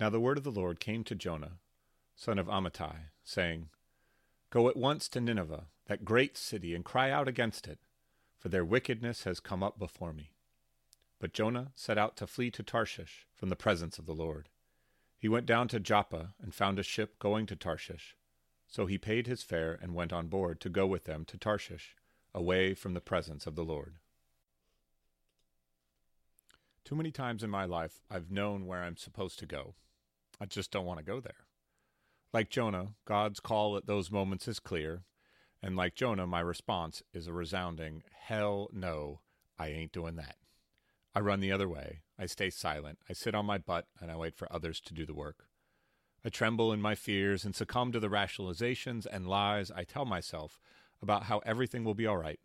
Now the word of the Lord came to Jonah, son of Amittai, saying, Go at once to Nineveh, that great city, and cry out against it, for their wickedness has come up before me. But Jonah set out to flee to Tarshish from the presence of the Lord. He went down to Joppa and found a ship going to Tarshish. So he paid his fare and went on board to go with them to Tarshish, away from the presence of the Lord. Too many times in my life, I've known where I'm supposed to go. I just don't want to go there. Like Jonah, God's call at those moments is clear, and like Jonah, my response is a resounding, hell no, I ain't doing that. I run the other way. I stay silent. I sit on my butt and I wait for others to do the work. I tremble in my fears and succumb to the rationalizations and lies I tell myself about how everything will be all right,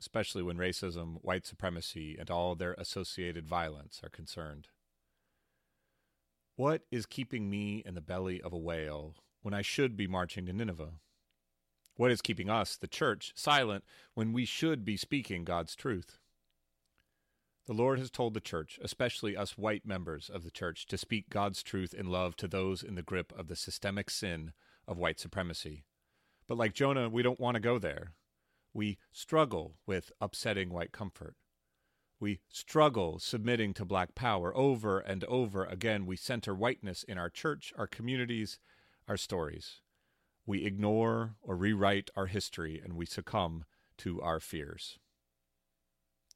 especially when racism, white supremacy, and all their associated violence are concerned. What is keeping me in the belly of a whale when I should be marching to Nineveh? What is keeping us, the church, silent when we should be speaking God's truth? The Lord has told the church, especially us white members of the church, to speak God's truth in love to those in the grip of the systemic sin of white supremacy. But like Jonah, we don't want to go there. We struggle with upsetting white comfort. We struggle submitting to black power over and over again. We center whiteness in our church, our communities, our stories. We ignore or rewrite our history and we succumb to our fears.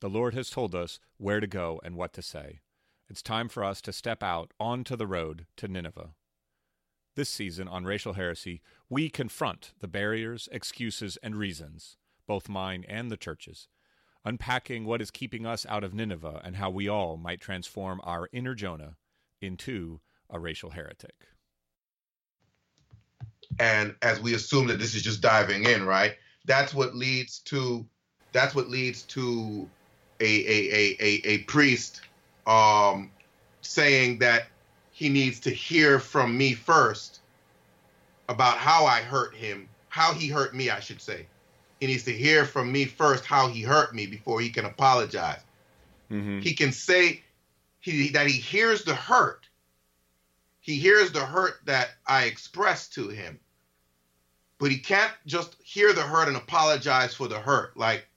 The Lord has told us where to go and what to say. It's time for us to step out onto the road to Nineveh. This season on Racial Heresy, we confront the barriers, excuses, and reasons, both mine and the church's, unpacking what is keeping us out of Nineveh and how we all might transform our inner Jonah into a racial heretic. And as we assume that this is just diving in, right? That's what leads to that's what leads to a a a a, a priest um, saying that he needs to hear from me first about how I hurt him, how he hurt me, I should say he needs to hear from me first how he hurt me before he can apologize. Mm-hmm. He can say he, that he hears the hurt. He hears the hurt that I expressed to him. But he can't just hear the hurt and apologize for the hurt. Like,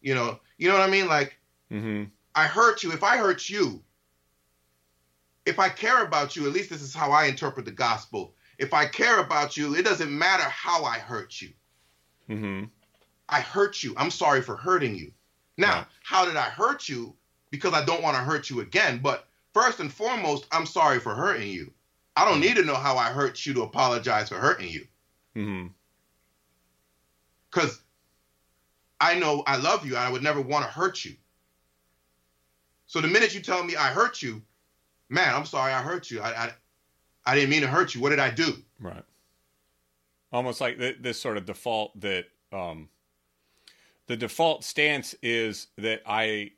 you know, you know what I mean? Like, mm-hmm. I hurt you. If I hurt you, if I care about you, at least this is how I interpret the gospel. If I care about you, it doesn't matter how I hurt you. Mm-hmm. I hurt you. I'm sorry for hurting you. Now, how did I hurt you? Because I don't want to hurt you again. But first and foremost, I'm sorry for hurting you. I don't need to know how I hurt you to apologize for hurting you. Because mm-hmm. I know I love you and I would never want to hurt you. So the minute you tell me I hurt you, man, I'm sorry I hurt you. I, I, I didn't mean to hurt you. What did I do? Right. Almost like this sort of default that um, the default stance is that I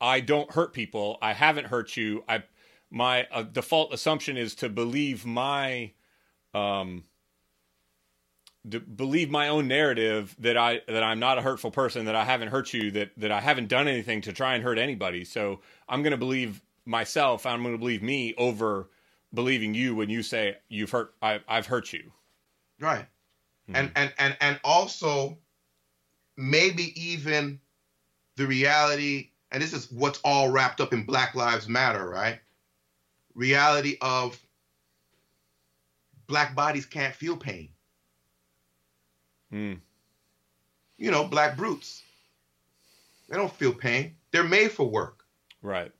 I don't hurt people. I haven't hurt you. I my uh, default assumption is to believe my um to believe my own narrative that I that I'm not a hurtful person, that I haven't hurt you, that that I haven't done anything to try and hurt anybody. So I'm going to believe myself. I'm going to believe me over believing you when you say you've hurt. I, have hurt you. Right. Mm-hmm. And and and and also maybe even the reality, and this is what's all wrapped up in Black Lives Matter, right? Reality of black bodies can't feel pain. Mm. You know, black brutes. They don't feel pain. They're made for work. Right.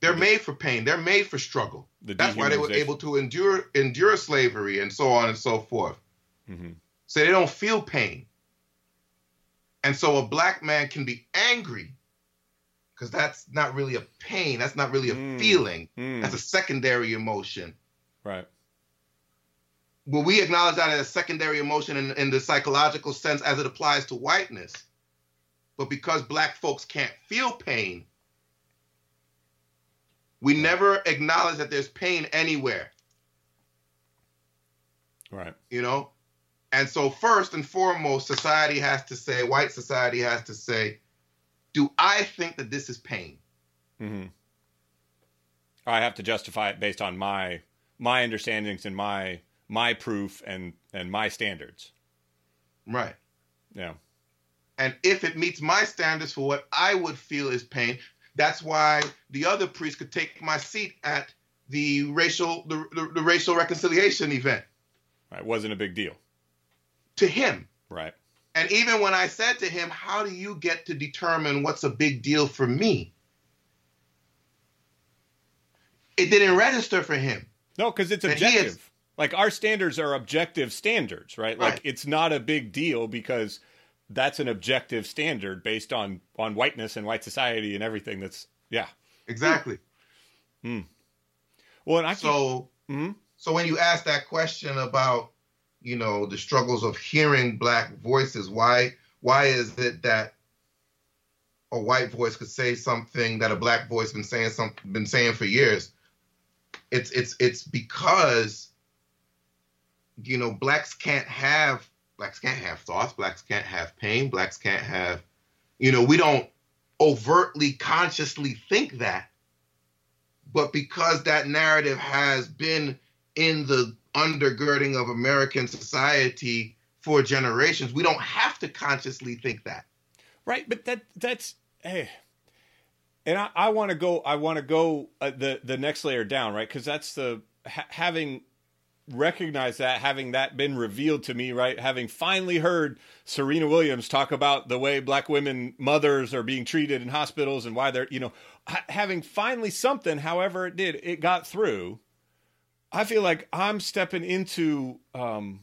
They're the, made for pain. They're made for struggle. That's why they were able to endure endure slavery and so on and so forth. Mm-hmm. So they don't feel pain. And so a black man can be angry because that's not really a pain. That's not really a mm. feeling. Mm. That's a secondary emotion. Right. Well, we acknowledge that as a secondary emotion in, in the psychological sense as it applies to whiteness. But because black folks can't feel pain, we never acknowledge that there's pain anywhere. Right. You know? And so, first and foremost, society has to say, white society has to say, do I think that this is pain? Mm-hmm. I have to justify it based on my my understandings and my my proof and and my standards. Right. Yeah. And if it meets my standards for what I would feel is pain, that's why the other priest could take my seat at the racial the, the, the racial reconciliation event. Right. It wasn't a big deal. To him. Right. And even when I said to him, How do you get to determine what's a big deal for me? It didn't register for him. No, because it's objective. Is, like our standards are objective standards, right? Like right. it's not a big deal because that's an objective standard based on on whiteness and white society and everything that's yeah. Exactly. Hmm. Well, and I so mm-hmm. so when you ask that question about you know the struggles of hearing black voices, why why is it that a white voice could say something that a black voice been saying some been saying for years? It's it's it's because you know blacks can't have blacks can't have thoughts, blacks can't have pain, blacks can't have you know we don't overtly consciously think that but because that narrative has been in the undergirding of American society for generations, we don't have to consciously think that. Right, but that that's hey, and I, I want to go. I want to go uh, the the next layer down, right? Because that's the ha- having recognized that, having that been revealed to me, right? Having finally heard Serena Williams talk about the way black women mothers are being treated in hospitals and why they're, you know, ha- having finally something, however it did, it got through. I feel like I'm stepping into um,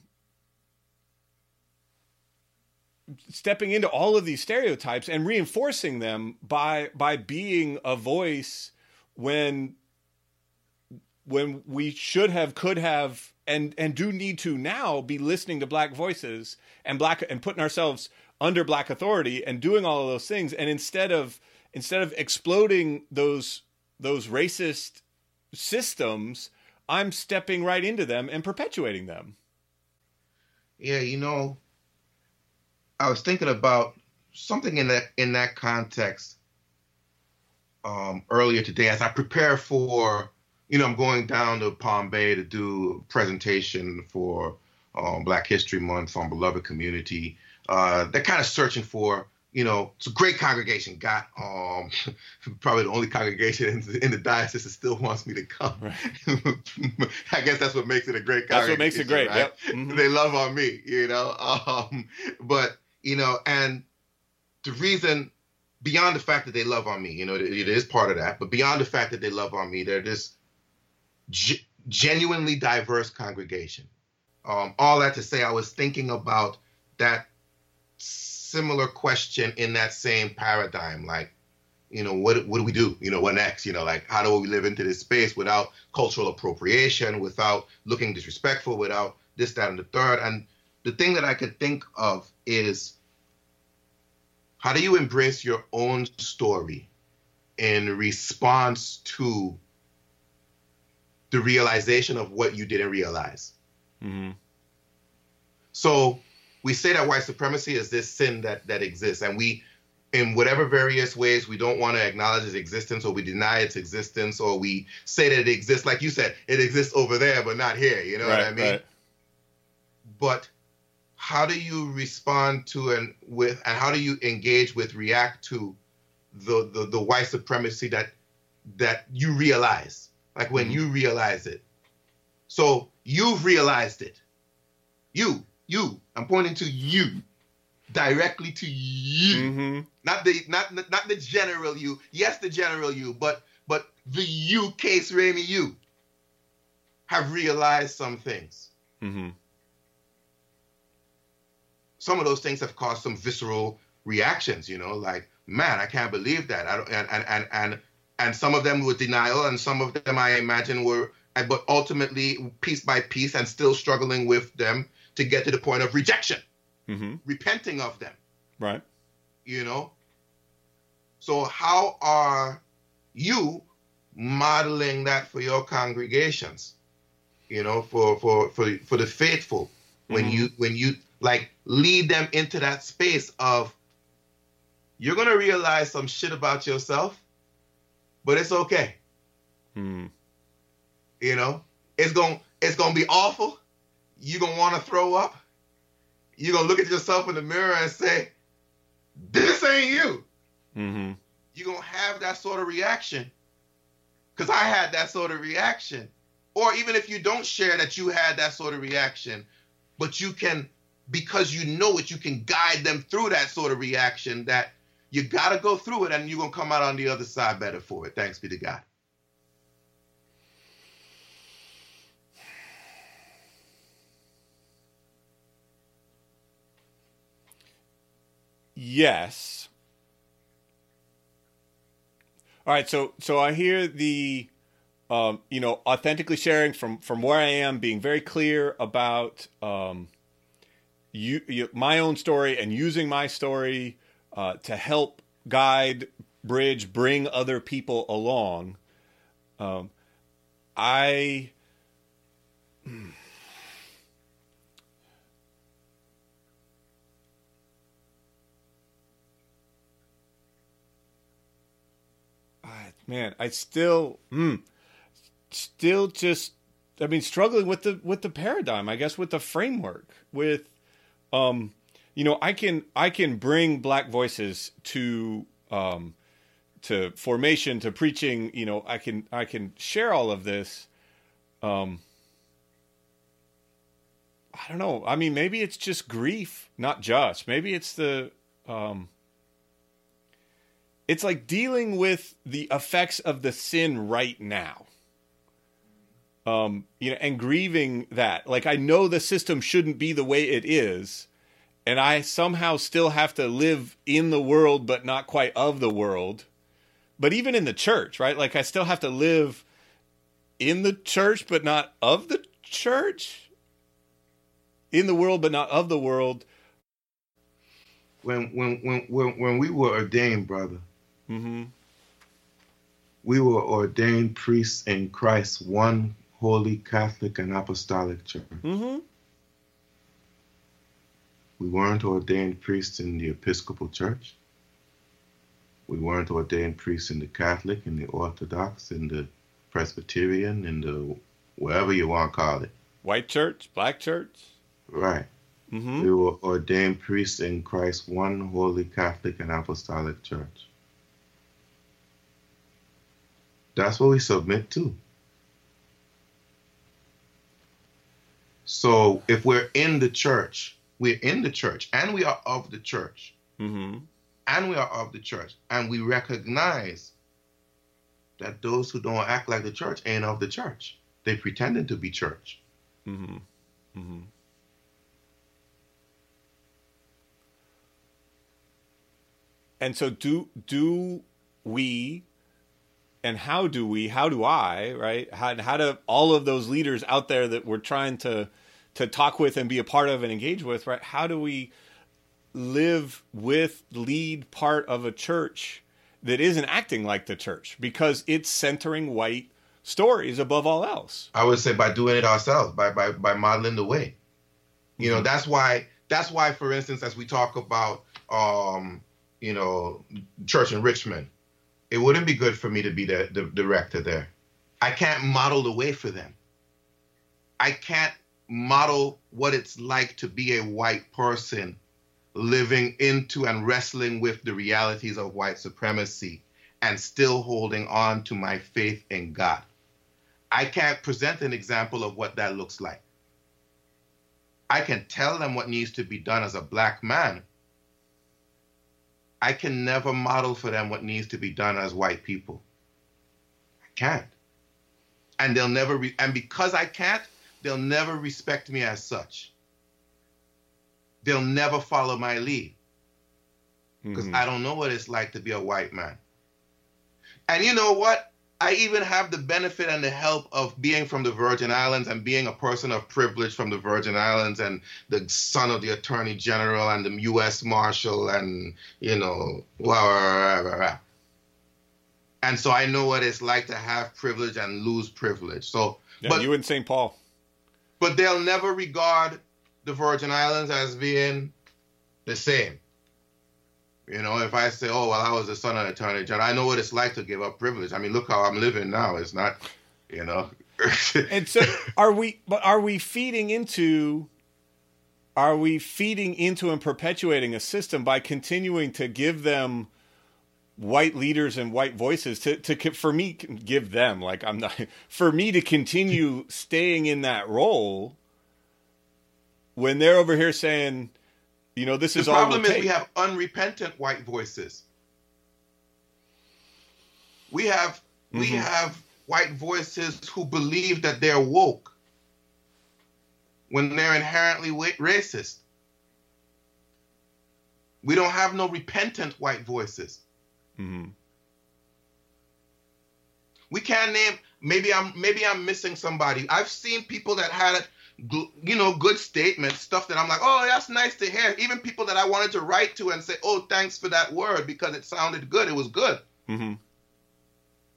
stepping into all of these stereotypes and reinforcing them by by being a voice when when we should have could have and and do need to now be listening to black voices and black and putting ourselves under black authority and doing all of those things. And instead of instead of exploding those those racist systems i'm stepping right into them and perpetuating them yeah you know I was thinking about something in that in that context um, earlier today as I prepare for, you know, I'm going down to Palm Bay to do a presentation for um, Black History Month on Beloved Community. Uh, they're kind of searching for, you know, it's a great congregation. Got um, probably the only congregation in, in, the diocese that still wants me to come. Right. I guess that's what makes it a great congregation. That's what makes it great. Right? Yep. Mm-hmm. They love on me, you know. Um, but you know, and the reason beyond the fact that they love on me, you know, it, it is part of that, but beyond the fact that they love on me, they're this g- genuinely diverse congregation. Um, all that to say, I was thinking about that similar question in that same paradigm, like, you know, what what do we do? You know, what next? You know, like how do we live into this space without cultural appropriation, without looking disrespectful, without this, that, and the third? And the thing that I could think of is how do you embrace your own story in response to the realization of what you didn't realize? Mm-hmm. So we say that white supremacy is this sin that that exists, and we, in whatever various ways, we don't want to acknowledge its existence, or we deny its existence, or we say that it exists, like you said, it exists over there but not here. You know right, what I mean? Right. But how do you respond to and with and how do you engage with react to the the, the white supremacy that that you realize like when mm-hmm. you realize it so you've realized it you you i'm pointing to you directly to you. Mm-hmm. not the not not the general you. Yes the general you but but the you case Rami you have realized some things. Mm-hmm. Some of those things have caused some visceral reactions, you know, like, man, I can't believe that. I don't, and, and, and, and, and some of them were denial, and some of them I imagine were, but ultimately, piece by piece, and still struggling with them to get to the point of rejection, mm-hmm. repenting of them. Right. You know? So, how are you modeling that for your congregations? You know, for for for for the faithful, when mm-hmm. you when you like lead them into that space of you're going to realize some shit about yourself, but it's okay. Mm. You know, it's going, to it's going to be awful. You're going to want to throw up. You're going to look at yourself in the mirror and say, "This ain't you." Mm-hmm. You're going to have that sort of reaction. Cuz I had that sort of reaction. Or even if you don't share that you had that sort of reaction, but you can because you know it, you can guide them through that sort of reaction that you got to go through it and you're going to come out on the other side better for it. Thanks be to God. Yes. All right, so so I hear the um, you know, authentically sharing from from where I am, being very clear about um, you, you my own story and using my story uh, to help guide, bridge, bring other people along. Um, I. man, I still, mm, still just, I mean, struggling with the with the paradigm. I guess with the framework. With, um, you know, I can I can bring black voices to um, to formation to preaching. You know, I can I can share all of this. Um, I don't know. I mean, maybe it's just grief, not just. Maybe it's the um, it's like dealing with the effects of the sin right now. Um you know and grieving that. Like i know the system shouldn't be the way it is and i somehow still have to live in the world but not quite of the world. But even in the church right? Like i still have to live in the church but not of the church? In the world but not of the world? When when when when, when we were ordained brother mm-hmm. we were ordained priests in Christ's one holy Catholic and Apostolic Church. Mm-hmm. We weren't ordained priests in the Episcopal Church. We weren't ordained priests in the Catholic, in the Orthodox, in the Presbyterian, in the wherever you want to call it. white church black church Right. mm-hmm. We were ordained priests in Christ's one holy Catholic and Apostolic Church. That's what we submit to. So if we're in the church, we're in the church and we are of the church Mm-hmm. and we are of the church and we recognize that those who don't act like the church ain't of the church. They pretending to be church. Mm-hmm. Mm-hmm. And so do do we and how do we how do I, right? How how do all of those leaders out there that we're trying to to talk with and be a part of and engage with, right? How do we live with lead part of a church that isn't acting like the church because it's centering white stories above all else? I would say by doing it ourselves, by by by modeling the way. You know, that's why that's why, for instance, as we talk about um, you know, church in Richmond, it wouldn't be good for me to be the, the director there. I can't model the way for them. I can't model what it's like to be a white person living into and wrestling with the realities of white supremacy and still holding on to my faith in God. I can't present an example of what that looks like. I can tell them what needs to be done as a black man. I can never model for them what needs to be done as white people. I can't. And they'll never, re- and because I can't, they'll never respect me as such. They'll never follow my lead because Mhm. I don't know what it's like to be a white man. And you know what? I even have the benefit and the help of being from the Virgin Islands and being a person of privilege from the Virgin Islands and the son of the Attorney General and the U.S. Marshal and, you know, blah, blah, blah, blah. And so I know what it's like to have privilege and lose privilege. So, Yeah, but you and St. Paul. but they'll never regard the Virgin Islands as being the same. You know, if I say, "Oh, well, I was the son of an attorney general," I know what it's like to give up privilege. I mean, look how I'm living now. It's not, you know. and so, are we? But are we feeding into? Are we feeding into and perpetuating a system by continuing to give them white leaders and white voices to to for me give them like I'm not for me to continue staying in that role when they're over here saying you know, this the is all. The problem is we have unrepentant white voices. We have mm-hmm. we have white voices who believe that they're woke when they're inherently racist. We don't have no repentant white voices. Mm-hmm. We can't name. Maybe I'm maybe I'm missing somebody. I've seen people that had you know, good statements, stuff that I'm like, oh, that's nice to hear. Even people that I wanted to write to and say, oh, thanks for that word because it sounded good. It was good. Mm-hmm.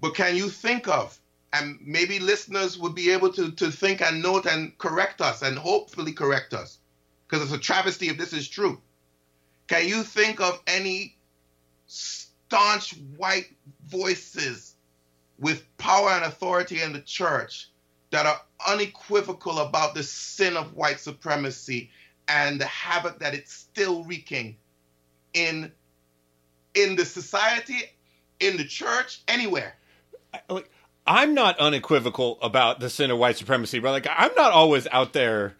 But can you think of, and maybe listeners would be able to, to think and note and correct us and hopefully correct us because it's a travesty if this is true. Can you think of any staunch white voices with power and authority in the church that are unequivocal about the sin of white supremacy and the havoc that it's still wreaking in in the society, in the church, anywhere. Like, I'm not unequivocal about the sin of white supremacy, but like I'm not always out there,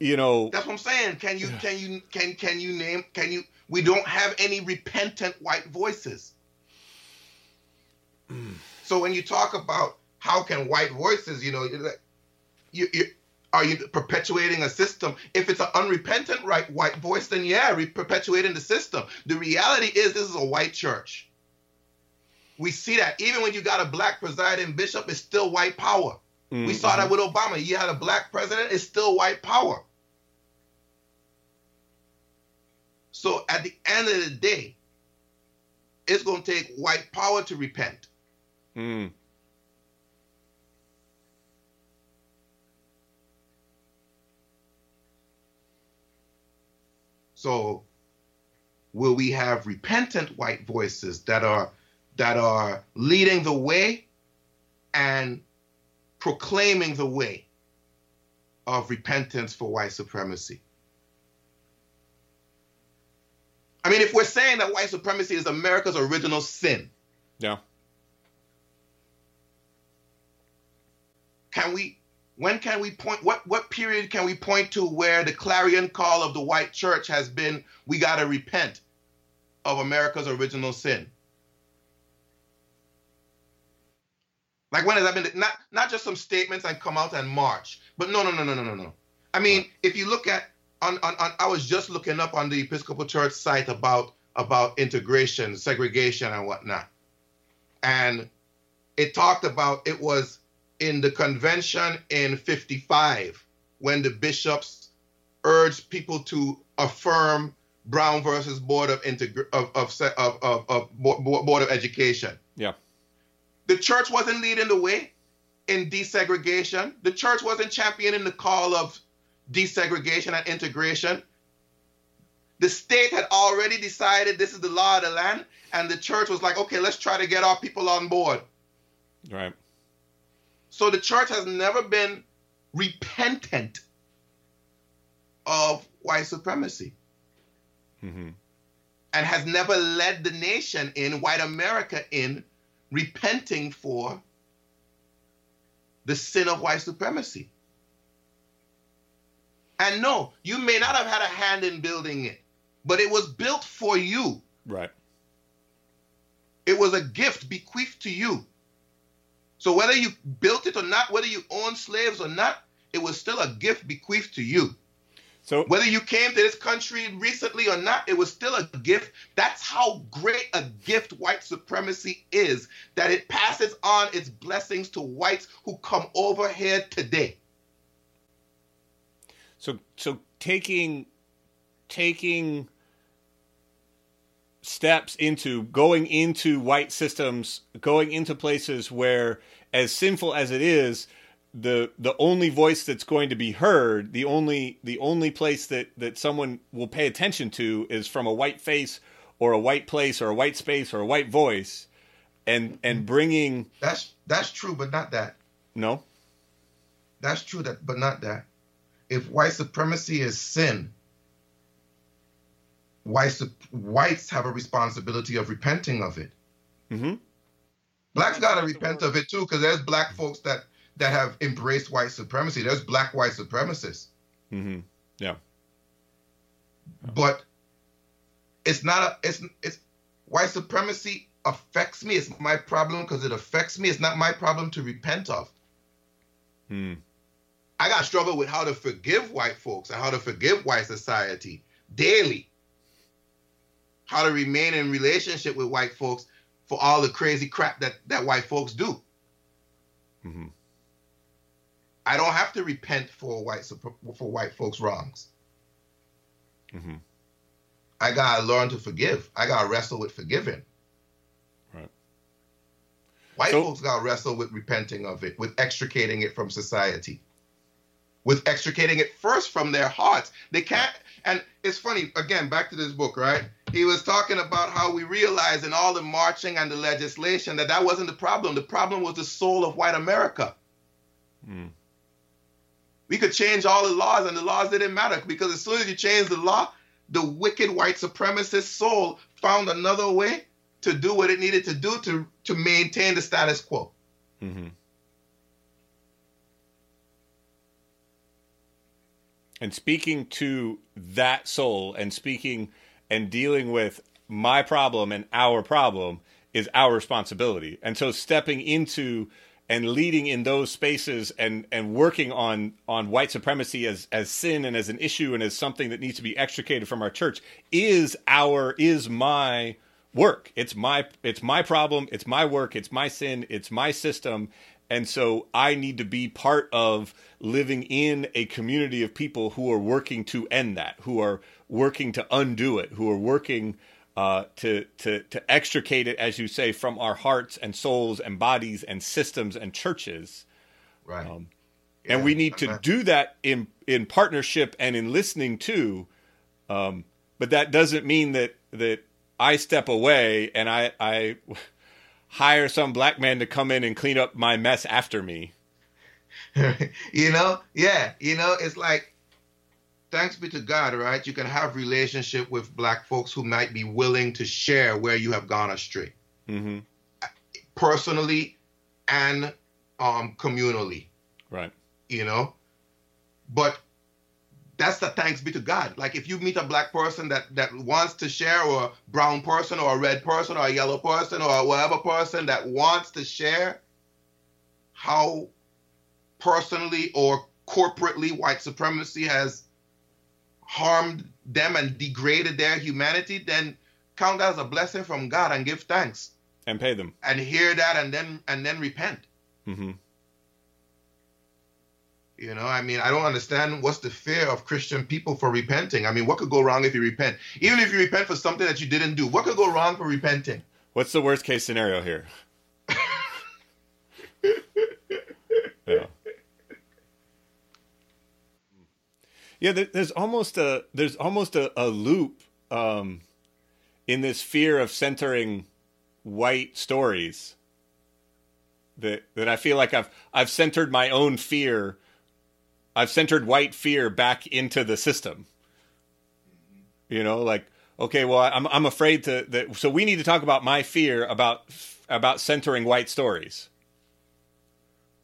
you know. That's what I'm saying. Can you can you can can you name can you? We don't have any repentant white voices. Mm. So when you talk about how can white voices, you know, you, you are you perpetuating a system? If it's an unrepentant right white voice, then yeah, re- perpetuating the system. The reality is this is a white church. We see that even when you got a black presiding bishop, it's still white power. Mm-hmm. We saw that with Obama. You had a black president, it's still white power. So at the end of the day, it's going to take white power to repent. Mm. So will we have repentant white voices that are that are leading the way and proclaiming the way of repentance for white supremacy? I mean, if we're saying that white supremacy is America's original sin, yeah. Can we when can we point what what period can we point to where the clarion call of the white church has been we got to repent of America's original sin? Like when has that been not not just some statements and come out and march, but no no no no no no no. I mean, right. if you look at on, on, on I was just looking up on the Episcopal Church site about about integration, segregation, and whatnot, and it talked about it was in the convention in 55 when the bishops urged people to affirm Brown versus Board of, Integ- of, of, of, of, of Board of Education. Yeah. The church wasn't leading the way in desegregation. The church wasn't championing the call of desegregation and integration. The state had already decided this is the law of the land, and the church was like, okay, let's try to get our people on board. Right. So the church has never been repentant of white supremacy mm-hmm. and has never led the nation in white America in repenting for the sin of white supremacy. And no, you may not have had a hand in building it, but it was built for you. Right. It was a gift bequeathed to you. So whether you built it or not, whether you owned slaves or not, it was still a gift bequeathed to you. So whether you came to this country recently or not, it was still a gift. That's how great a gift white supremacy is, that it passes on its blessings to whites who come over here today. So so taking taking steps into going into white systems, going into places where, as sinful as it is, the the only voice that's going to be heard, the only the only place that that someone will pay attention to is from a white face or a white place or a white space or a white voice and and bringing That's that's true, but not that. no That's true, that but not that. If white supremacy is sin, white whites have a responsibility of repenting of it. hmm Blacks got to repent of it too, because there's black folks that that have embraced white supremacy. There's black white supremacists, hmm yeah but it's not a it's it's white supremacy affects me. It's my problem because it affects me. It's not my problem to repent of. mm. I got to struggle with how to forgive white folks and how to forgive white society daily. How to remain in relationship with white folks for all the crazy crap that, that white folks do. hmm I don't have to repent for white for white folks' wrongs. hmm I gotta learn to forgive. I gotta wrestle with forgiving. Right. White So- folks gotta wrestle with repenting of it, with extricating it from society, with extricating it first from their hearts. They can't. And it's funny. Again, back to this book, right? He was talking about how we realized in all the marching and the legislation that that wasn't the problem. The problem was the soul of white America. Mm. We could change all the laws, and the laws didn't matter because as soon as you change the law, the wicked white supremacist soul found another way to do what it needed to do to, to maintain the status quo. hmm And speaking to that soul and speaking and dealing with my problem and our problem is our responsibility. And so stepping into and leading in those spaces and, and working on, on white supremacy as, as sin and as an issue and as something that needs to be extricated from our church is our is my work. It's my it's my problem, it's my work, it's my sin, it's my system. And so I need to be part of living in a community of people who are working to end that, who are working to undo it, who are working uh, to to to extricate it, as you say, from our hearts and souls and bodies and systems and churches. Right. Um, and we need to do that in in partnership and in listening to. Um, but that doesn't mean that that I step away and I I hire some black man to come in and clean up my mess after me. you know, yeah, you know, it's like, thanks be to God, right? You can have relationship with black folks who might be willing to share where you have gone astray, hmm personally and um, communally. Right. you know but that's the thanks be to god like if you meet a black person that that wants to share or a brown person or a red person or a yellow person or whatever person that wants to share how personally or corporately white supremacy has harmed them and degraded their humanity then count that as a blessing from god and give thanks And pay them. and hear that and then and then repent hmm You know, I mean, I don't understand what's the fear of Christian people for repenting. I mean, what could go wrong if you repent? Even if you repent for something that you didn't do, what could go wrong for repenting? What's the worst case scenario here? yeah. Yeah, there, there's almost a there's almost a, a loop um, in this fear of centering white stories that that I feel like I've I've centered my own fear. I've centered white fear back into the system. You know, like okay, well, I'm I'm afraid to that. So we need to talk about my fear about about centering white stories.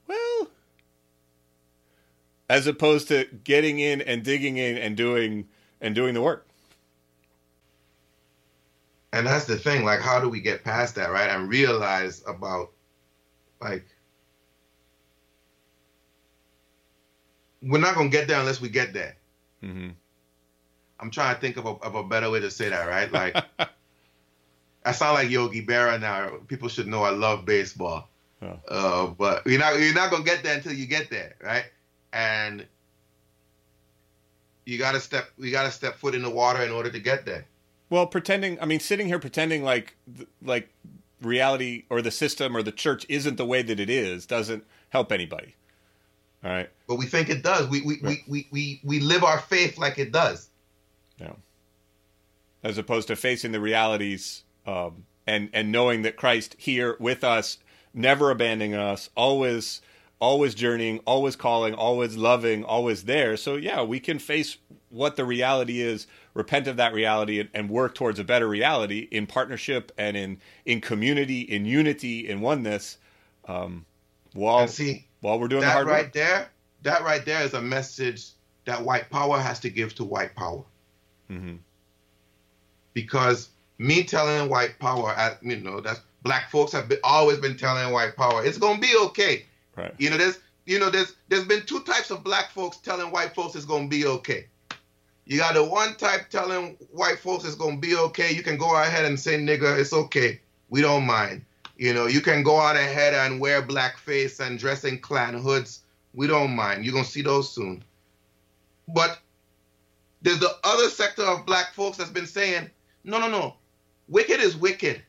Well, as opposed to getting in and digging in and doing and doing the work. And that's the thing. Like, how do we get past that, right? And realize about, like, we're not going to get there unless we get there. hmm I'm trying to think of a, of a better way to say that, right? Like, I sound like Yogi Berra now. People should know I love baseball. Oh. Uh, but you're not you're not gonna get there until you get there, right? And you gotta step you gotta step foot in the water in order to get there. Well, pretending. I mean, sitting here pretending like like reality or the system or the church isn't the way that it is doesn't help anybody. All right. But we think it does. We we, we, we, we, we live our faith like it does. Yeah. as opposed to facing the realities um, and and knowing that Christ here with us, never abandoning us, always always journeying, always calling, always loving, always there. So yeah, we can face what the reality is, repent of that reality, and, and work towards a better reality in partnership and in in community, in unity, in oneness. Um, while see, while we're doing the that hard right work. there, that right there is a message that white power has to give to white power. hmm Because me telling white power, at you know, that black folks have been, always been telling white power, it's gonna be okay. Right. You know, there's you know, there's there's been two types of black folks telling white folks it's gonna be okay. You got the one type telling white folks it's gonna be okay. You can go ahead and say nigga, it's okay. We don't mind. You know, you can go out ahead and wear blackface and dress in Klan hoods. We don't mind. You're gonna see those soon. But there's the other sector of black folks that's been saying, no, no, no. Wicked is wicked.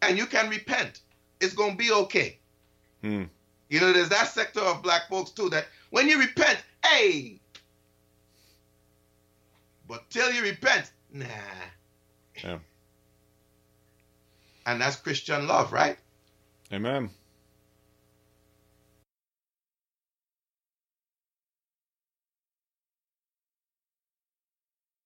And you can repent. It's gonna be okay. Hmm. You know, there's that sector of black folks too that when you repent, hey. But till you repent, nah. Yeah. And that's Christian love, right? Amen.